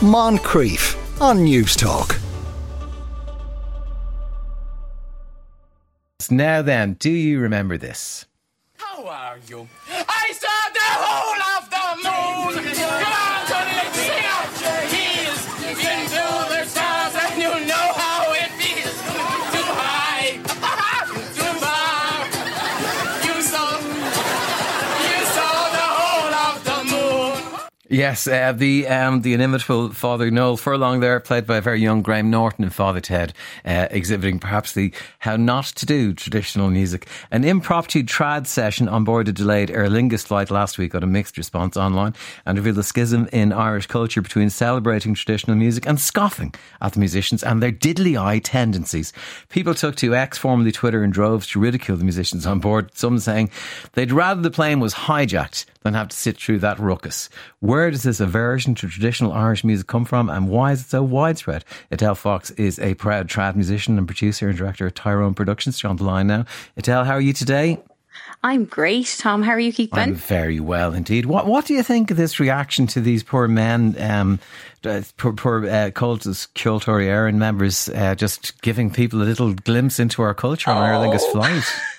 Moncrieff on Newstalk. Now then, do you remember this? How are you? I saw the whole of the moon. Yes, uh, the um, the inimitable Father Noel Furlong there, played by a very young Graham Norton and Father Ted, uh, exhibiting perhaps the how not to do traditional music. An impromptu trad session on board a delayed Aer Lingus flight last week got a mixed response online and revealed the schism in Irish culture between celebrating traditional music and scoffing at the musicians and their diddly eye tendencies. People took to X, formerly Twitter, in droves to ridicule the musicians on board, some saying they'd rather the plane was hijacked than have to sit through that ruckus. Where does this aversion to traditional Irish music come from and why is it so widespread? Edel Fox is a proud trad musician and producer and director at Tyrone Productions. She's on the line now. Edel, how are you today? I'm great, Tom. How are you keeping? I'm very well indeed. What What do you think of this reaction to these poor men, um, uh, poor, poor uh, Ceoltóirí Éireann members, uh, just giving people a little glimpse into our culture on Oh. flight?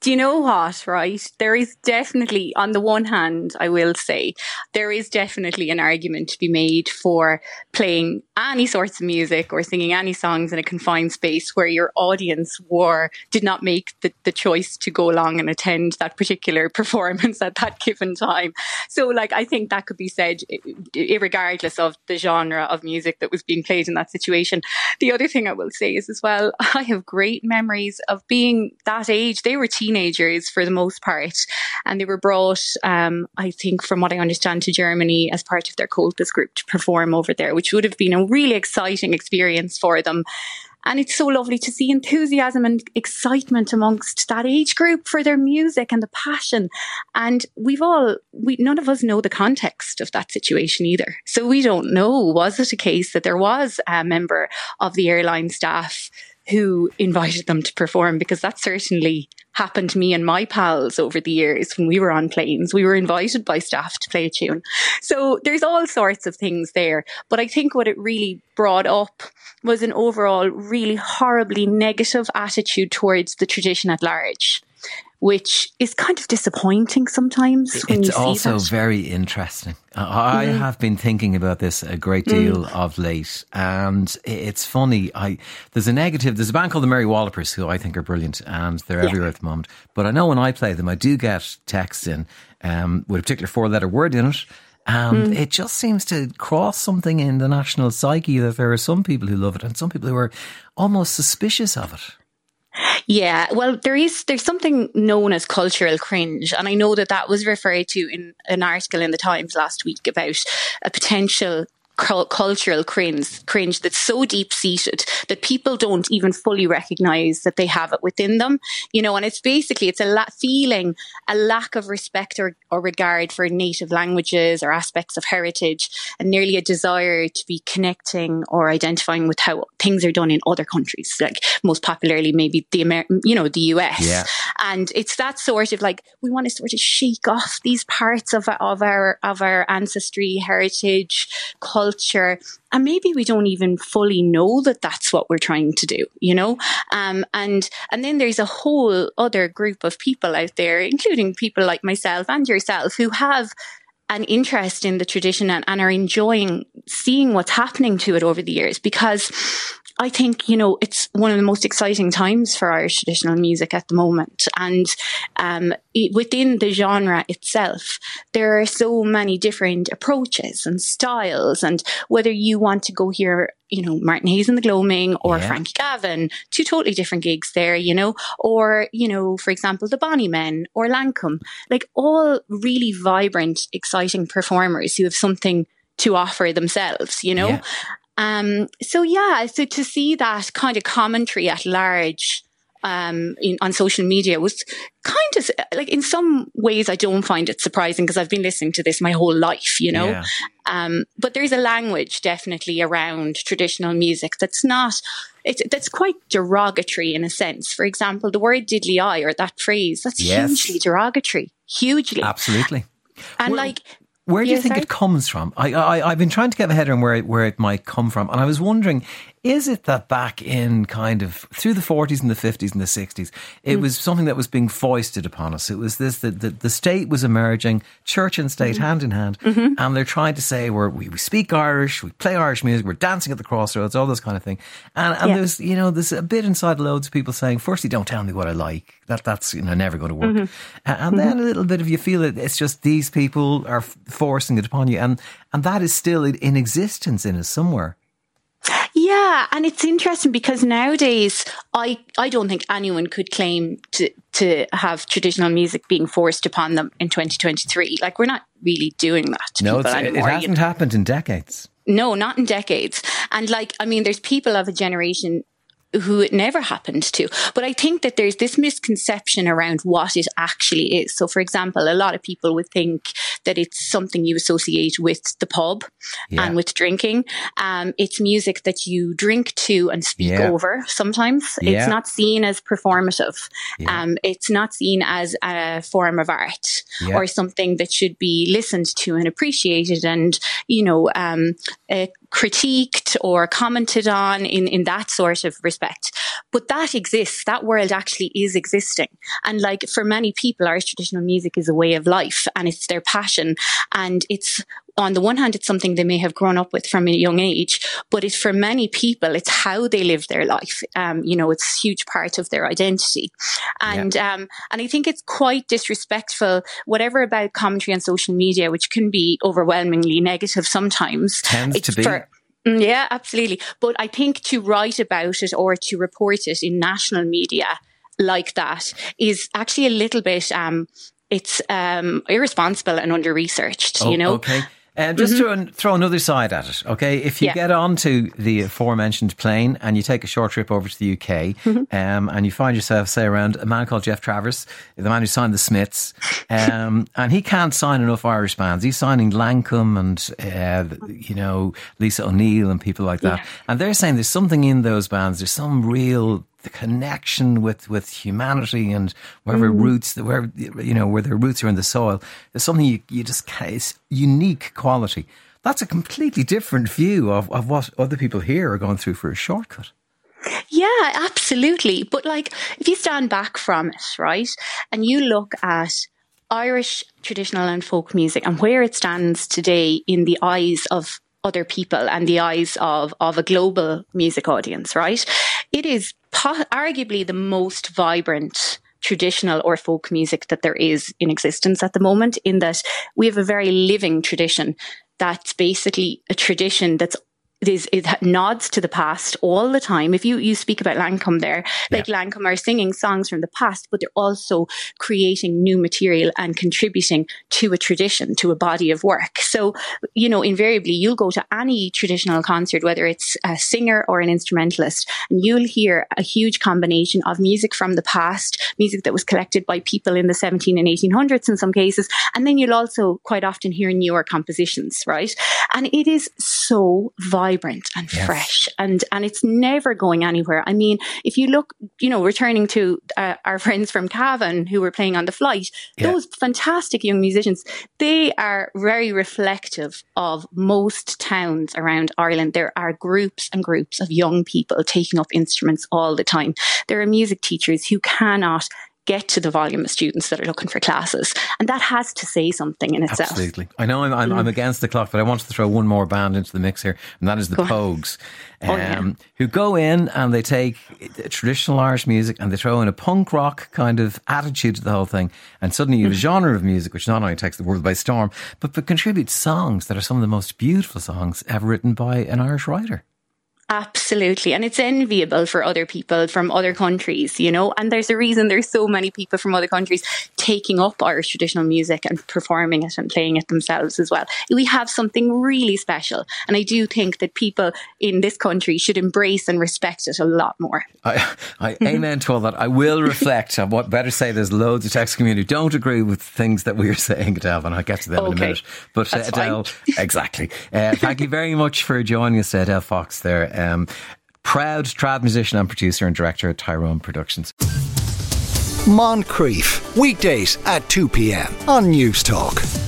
Do you know what, right? There is definitely, on the one hand, I will say, there is definitely an argument to be made for playing any sorts of music or singing any songs in a confined space where your audience were, did not make the, the choice to go along and attend that particular performance at that given time. So, like, I think that could be said, regardless of the genre of music that was being played in that situation. The other thing I will say is as well, I have great memories of being that age. They were teenagers for the most part, and they were brought, um, I think, from what I understand, to Germany as part of their Comhaltas group to perform over there, which would have been a really exciting experience for them. And it's so lovely to see enthusiasm and excitement amongst that age group for their music and the passion. And we've all, we, none of us know the context of that situation either. So we don't know, was it a case that there was a member of the airline staff who invited them to perform? Because that certainly happened to me and my pals over the years when we were on planes. We were invited by staff to play a tune. So there's all sorts of things there. But I think what it really brought up was an overall really horribly negative attitude towards the tradition at large. Which is kind of disappointing sometimes when It's you see also that. very interesting. I I have been thinking about this a great deal of late, and it's funny. I there's a negative. There's a band called the Mary Wallopers who I think are brilliant, and they're everywhere at the moment. But I know when I play them, I do get texts in um, with a particular four-letter word in it. And it just seems to cross something in the national psyche that there are some people who love it and some people who are almost suspicious of it. Yeah, well, there is there's something known as cultural cringe, and I know that that was referred to in an article in the Times last week about a potential cultural cringe, cringe that's so deep seated that people don't even fully recognize that they have it within them. You know, and it's basically it's a la- feeling a lack of respect or, or regard for native languages or aspects of heritage, and nearly a desire to be connecting or identifying with how things are done in other countries, like most popularly maybe the Amer- you know, the US. Yeah. And it's that sort of like we want to sort of shake off these parts of of our of our ancestry, heritage, culture, and maybe we don't even fully know that that's what we're trying to do, you know. Um, and and then there's a whole other group of people out there, including people like myself and yourself, who have an interest in the tradition and, and are enjoying seeing what's happening to it over the years because I think, you know, it's one of the most exciting times for Irish traditional music at the moment. And um, it, within the genre itself, there are so many different approaches and styles. And whether you want to go hear, you know, Martin Hayes and the Gloaming or Yeah. Frankie Gavin, two totally different gigs there, you know, or, you know, for example, the Bonnie Men or Lankum, like all really vibrant, exciting performers who have something to offer themselves, you know? Yeah. Um, so yeah, so to see that kind of commentary at large um, in, on social media was kind of like in some ways I don't find it surprising because I've been listening to this my whole life, you know. Yeah. Um, but there's a language definitely around traditional music that's not. It's, that's quite derogatory in a sense. For example, the word diddly eye or that phrase, that's Yes. hugely derogatory. Hugely. Absolutely. and Well- like, Where do you think sorry? it comes from? I, I, I've been trying to get my head around where it, where it might come from, and I was wondering, is it that back in kind of through the 40s and the 50s and the 60s, it Hmm. was something that was being foisted upon us? It was this that the, the state was emerging, church and state Hmm. hand in hand, Mm-hmm. and they're trying to say we're, we, we speak Irish, we play Irish music, we're dancing at the crossroads, all this kind of thing. And, and Yeah. there's you know there's a bit inside loads of people saying, firstly, don't tell me what I like. That that's you know never going to work. Mm-hmm. And then a little bit of you feel it. It's just these people are forcing it upon you, and and that is still in- in existence in us somewhere. Yeah, and it's interesting because nowadays I I don't think anyone could claim to to have traditional music being forced upon them in 2023. Like we're not really doing that No, it anymore. you hasn't happened in decades. No, not in decades. And like, I mean, there's people of a generation who it never happened to. But I think that there's this misconception around what it actually is. So, for example, a lot of people would think that it's something you associate with the pub Yeah. and with drinking. Um, it's music that you drink to and speak Yeah. over sometimes. Yeah. It's not seen as performative. Um, it's not seen as a form of art or something that should be listened to and appreciated and, you know, um, uh, critiqued or commented on in, in that sort of respect. But that exists. That world actually is existing. And like for many people, Irish traditional music is a way of life and it's their passion. And it's, on the one hand, it's something they may have grown up with from a young age, but it's for many people, it's how they live their life. Um, you know, it's a huge part of their identity. And, um, and I think it's quite disrespectful, whatever about commentary on social media, which can be overwhelmingly negative sometimes. Tends It's to be. for- Mm, yeah, absolutely. But I think to write about it or to report it in national media like that is actually a little bit, um, it's um, irresponsible and under researched, Oh, you know? Okay. And just to throw another side at it, okay? If you Yeah. get onto the aforementioned plane and you take a short trip over to the UK, um, and you find yourself, say, around a man called Geoff Travis, the man who signed the Smiths, um, and he can't sign enough Irish bands. He's signing Lankum and, uh, you know, Lisa O'Neill and people like that. Yeah. And they're saying there's something in those bands. There's some real the connection with, with humanity and wherever mm. roots, where you know where their roots are in the soil. There's something you, you just it's unique quality. That's a completely different view of, of what other people here are going through for a shortcut. Yeah, absolutely. But like, if you stand back from it, right, and you look at Irish traditional and folk music and where it stands today in the eyes of other people and the eyes of, of a global music audience, right? It is po- arguably the most vibrant traditional or folk music that there is in existence at the moment, in that we have a very living tradition. That's basically a tradition that's is it nods to the past all the time. If you you speak about Lankum there, like Lankum are singing songs from the past, but they're also creating new material and contributing to a tradition, to a body of work. So, you know, invariably you'll go to any traditional concert, whether it's a singer or an instrumentalist, and you'll hear a huge combination of music from the past, music that was collected by people in the 17 and 1800s in some cases, and then you'll also quite often hear newer compositions, right? And it is so vibrant and Yes. fresh and and it's never going anywhere i mean if you look you know returning to uh, our friends from cavan who were playing on the flight Yeah. those fantastic young musicians they are very reflective of most towns around ireland there are groups and groups of young people taking up instruments all the time there are music teachers who cannot get to the volume of students that are looking for classes and that has to say something in itself Absolutely. I know I'm, I'm, I'm against the clock, but I wanted to throw one more band into the mix here, and that is the Go. Pogues, um, Oh, yeah. who go in and they take traditional Irish music and they throw in a punk rock kind of attitude to the whole thing. And suddenly you have a Mm. genre of music which not only takes the world by storm, but, but contributes songs that are some of the most beautiful songs ever written by an Irish writer. Absolutely. And it's enviable for other people from other countries, you know, and there's a reason there's so many people from other countries taking up Irish traditional music and performing it and playing it themselves as well. We have something really special. And I do think that people in this country should embrace and respect it a lot more. I, I amen to all that. I will reflect. I what better say there's loads of text community who don't agree with things that we are saying, Edel, and I'll get to them in a minute. But uh. Edel, exactly. Uh, thank you very much for joining us, Edel Fox. There, um, proud trad musician and producer and director at Tyrone Productions. Moncrieff, weekdays at 2 p.m. on Newstalk.